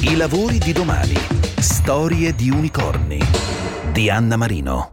I lavori di domani. Storie di unicorni. Di Anna Marino.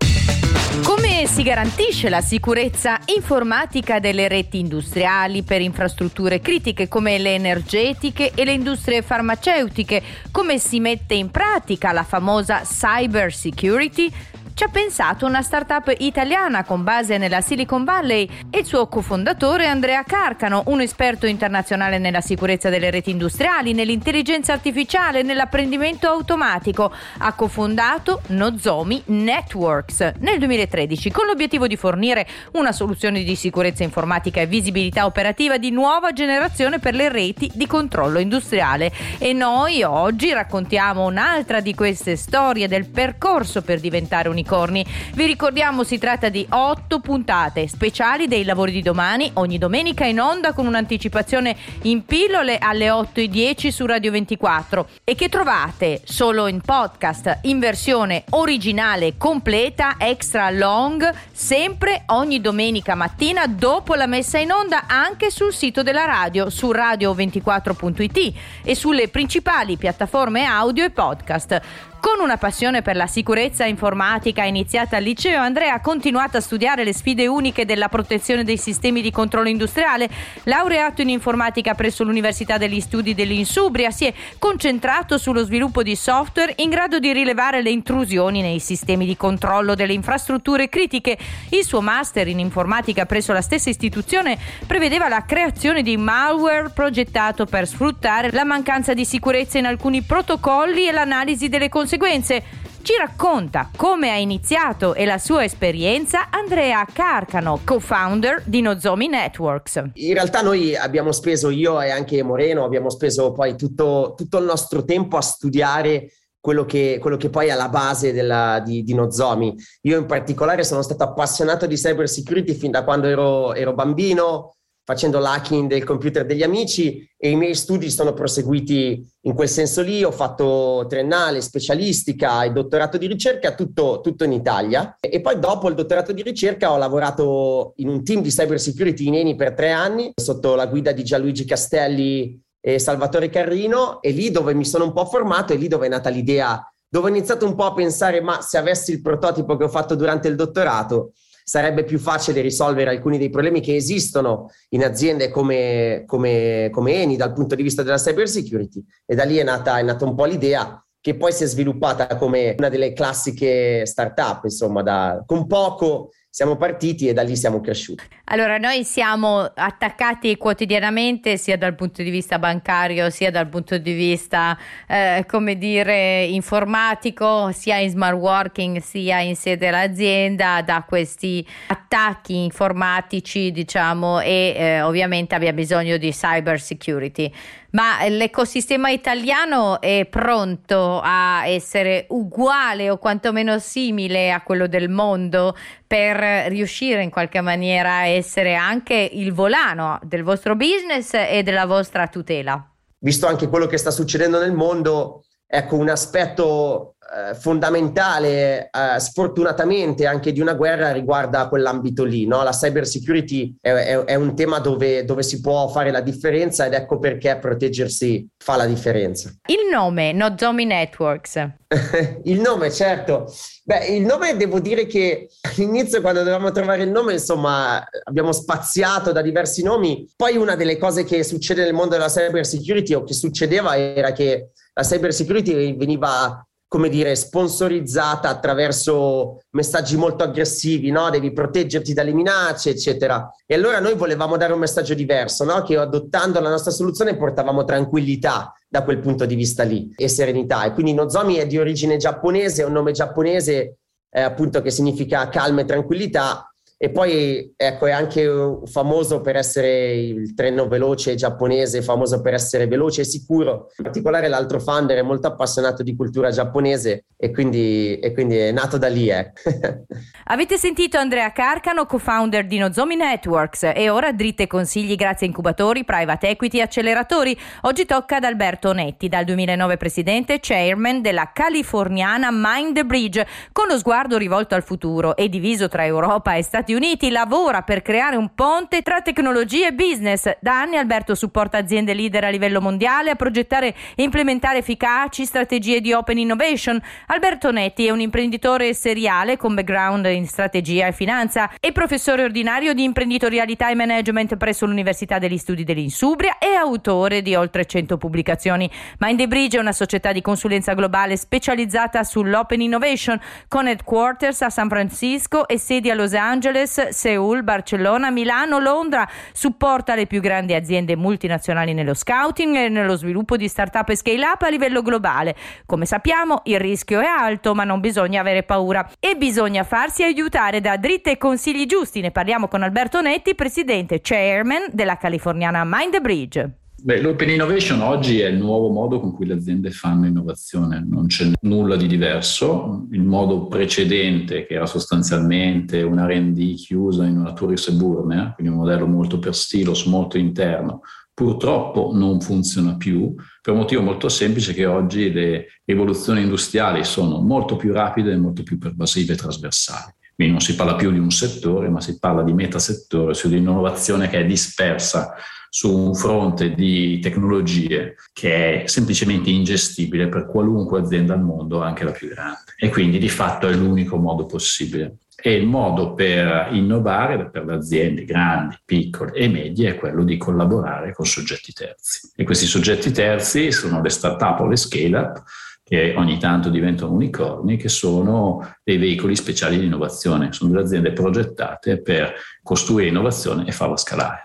Come si garantisce la sicurezza informatica delle reti industriali per infrastrutture critiche come le energetiche e le industrie farmaceutiche? Come si mette in pratica la famosa cyber security? Ci ha pensato una startup italiana con base nella Silicon Valley e il suo cofondatore Andrea Carcano, un esperto internazionale nella sicurezza delle reti industriali, nell'intelligenza artificiale, nell'apprendimento automatico. Ha cofondato Nozomi Networks nel 2013 con l'obiettivo di fornire una soluzione di sicurezza informatica e visibilità operativa di nuova generazione per le reti di controllo industriale. E noi oggi raccontiamo un'altra di queste storie del percorso per diventare un unicorni. Vi ricordiamo si tratta di otto puntate speciali dei lavori di domani, ogni domenica in onda con un'anticipazione in pillole alle 8.10 su Radio 24 e che trovate solo in podcast in versione originale completa, extra long, sempre ogni domenica mattina dopo la messa in onda anche sul sito della radio su radio24.it e sulle principali piattaforme audio e podcast. Con una passione per la sicurezza informatica iniziata al liceo, Andrea ha continuato a studiare le sfide uniche della protezione dei sistemi di controllo industriale. Laureato in informatica presso l'Università degli Studi dell'Insubria, si è concentrato sullo sviluppo di software in grado di rilevare le intrusioni nei sistemi di controllo delle infrastrutture critiche. Il suo master in informatica presso la stessa istituzione prevedeva la creazione di malware progettato per sfruttare la mancanza di sicurezza in alcuni protocolli e l'analisi delle conseguenze conseguenze. Ci racconta come ha iniziato e la sua esperienza Andrea Carcano, co-founder di Nozomi Networks. In realtà noi abbiamo speso, io e anche Moreno, abbiamo speso poi tutto, tutto il nostro tempo a studiare quello che, quello che, poi è la base della, di, di, Nozomi. Io in particolare sono stato appassionato di cyber security fin da quando ero, ero bambino, facendo l'hacking del computer degli amici e i miei studi sono proseguiti in quel senso lì. Ho fatto triennale, specialistica e dottorato di ricerca, tutto, tutto in Italia. E poi dopo il dottorato di ricerca ho lavorato in un team di cyber security in Eni per tre anni sotto la guida di Gianluigi Castelli e Salvatore Carrino e lì dove mi sono un po' formato è lì dove è nata l'idea, dove ho iniziato un po' a pensare ma se avessi il prototipo che ho fatto durante il dottorato sarebbe più facile risolvere alcuni dei problemi che esistono in aziende come, come, come Eni dal punto di vista della cyber security. E da lì è nata, è nata un po' l'idea che poi si è sviluppata come una delle classiche start-up, insomma, da, con poco siamo partiti e da lì siamo cresciuti. Allora, noi siamo attaccati quotidianamente sia dal punto di vista bancario sia dal punto di vista, eh, come dire, informatico, sia in smart working sia in sede dell'azienda da questi attacchi informatici, diciamo, e eh, ovviamente abbia bisogno di cyber security. Ma l'ecosistema italiano è pronto a essere uguale o quantomeno simile a quello del mondo per riuscire in qualche maniera a essere anche il volano del vostro business e della vostra tutela? Visto anche quello che sta succedendo nel mondo, ecco un aspetto eh, fondamentale, eh, sfortunatamente anche di una guerra, riguarda quell'ambito lì. No? La cyber security è, è, è un tema dove, dove, si può fare la differenza ed ecco perché proteggersi fa la differenza. Il nome Nozomi Networks. il nome, certo. Beh, il nome devo dire che all'inizio, quando dovevamo trovare il nome, insomma, abbiamo spaziato da diversi nomi. Poi una delle cose che succede nel mondo della cyber security o che succedeva era che la cyber security veniva come dire, sponsorizzata attraverso messaggi molto aggressivi, no? Devi proteggerti dalle minacce, eccetera. E allora noi volevamo dare un messaggio diverso, no? Che adottando la nostra soluzione portavamo tranquillità da quel punto di vista lì e serenità. E quindi Nozomi è di origine giapponese, è un nome giapponese eh, appunto che significa calma e tranquillità e poi ecco, è anche famoso per essere il treno veloce giapponese, famoso per essere veloce e sicuro. In particolare l'altro founder è molto appassionato di cultura giapponese e quindi, e quindi è nato da lì. Eh. Avete sentito Andrea Carcano, co-founder di Nozomi Networks e ora dritte consigli grazie a incubatori, private equity acceleratori. Oggi tocca ad Alberto Netti, dal 2009 presidente e chairman della californiana Mind the Bridge, con lo sguardo rivolto al futuro e diviso tra Europa e Stati Stati Uniti lavora per creare un ponte tra tecnologia e business. Da anni Alberto supporta aziende leader a livello mondiale a progettare e implementare efficaci strategie di open innovation. Alberto Netti è un imprenditore seriale con background in strategia e finanza e professore ordinario di imprenditorialità e management presso l'Università degli Studi dell'Insubria e autore di oltre 100 pubblicazioni. Mind the Bridge è una società di consulenza globale specializzata sull'open innovation con headquarters a San Francisco e sedi a Los Angeles, Seoul, Barcellona, Milano, Londra. Supporta le più grandi aziende multinazionali nello scouting e nello sviluppo di start-up e scale-up a livello globale. Come sappiamo, il rischio è alto, ma non bisogna avere paura e bisogna farsi aiutare da dritte e consigli giusti. Ne parliamo con Alberto Netti, presidente chairman della californiana Mind the Bridge. Beh, l'open innovation oggi è il nuovo modo con cui le aziende fanno innovazione, non c'è nulla di diverso. Il modo precedente, che era sostanzialmente una R&D chiusa in una Turis Burner, quindi un modello molto per stilos, molto interno, purtroppo non funziona più per un motivo molto semplice che oggi le rivoluzioni industriali sono molto più rapide e molto più pervasive e trasversali. Quindi non si parla più di un settore, ma si parla di metasettore, cioè di un'innovazione che è dispersa su un fronte di tecnologie che è semplicemente ingestibile per qualunque azienda al mondo, anche la più grande. E quindi di fatto è l'unico modo possibile. E il modo per innovare per le aziende grandi, piccole e medie è quello di collaborare con soggetti terzi. E questi soggetti terzi sono le start-up o le scale-up che ogni tanto diventano unicorni, che sono dei veicoli speciali di innovazione, sono delle aziende progettate per costruire innovazione e farla scalare.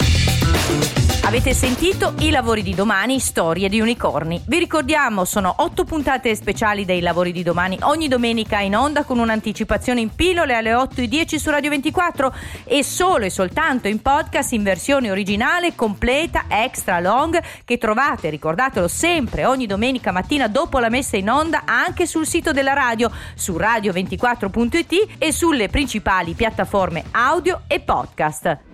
Avete sentito i lavori di domani, storie di unicorni. Vi ricordiamo, sono otto puntate speciali dei lavori di domani ogni domenica in onda con un'anticipazione in pillole alle 8.10 su Radio 24 e solo e soltanto in podcast in versione originale, completa, extra long che trovate, ricordatelo sempre, ogni domenica mattina dopo la messa in onda anche sul sito della radio, su radio24.it e sulle principali piattaforme audio e podcast.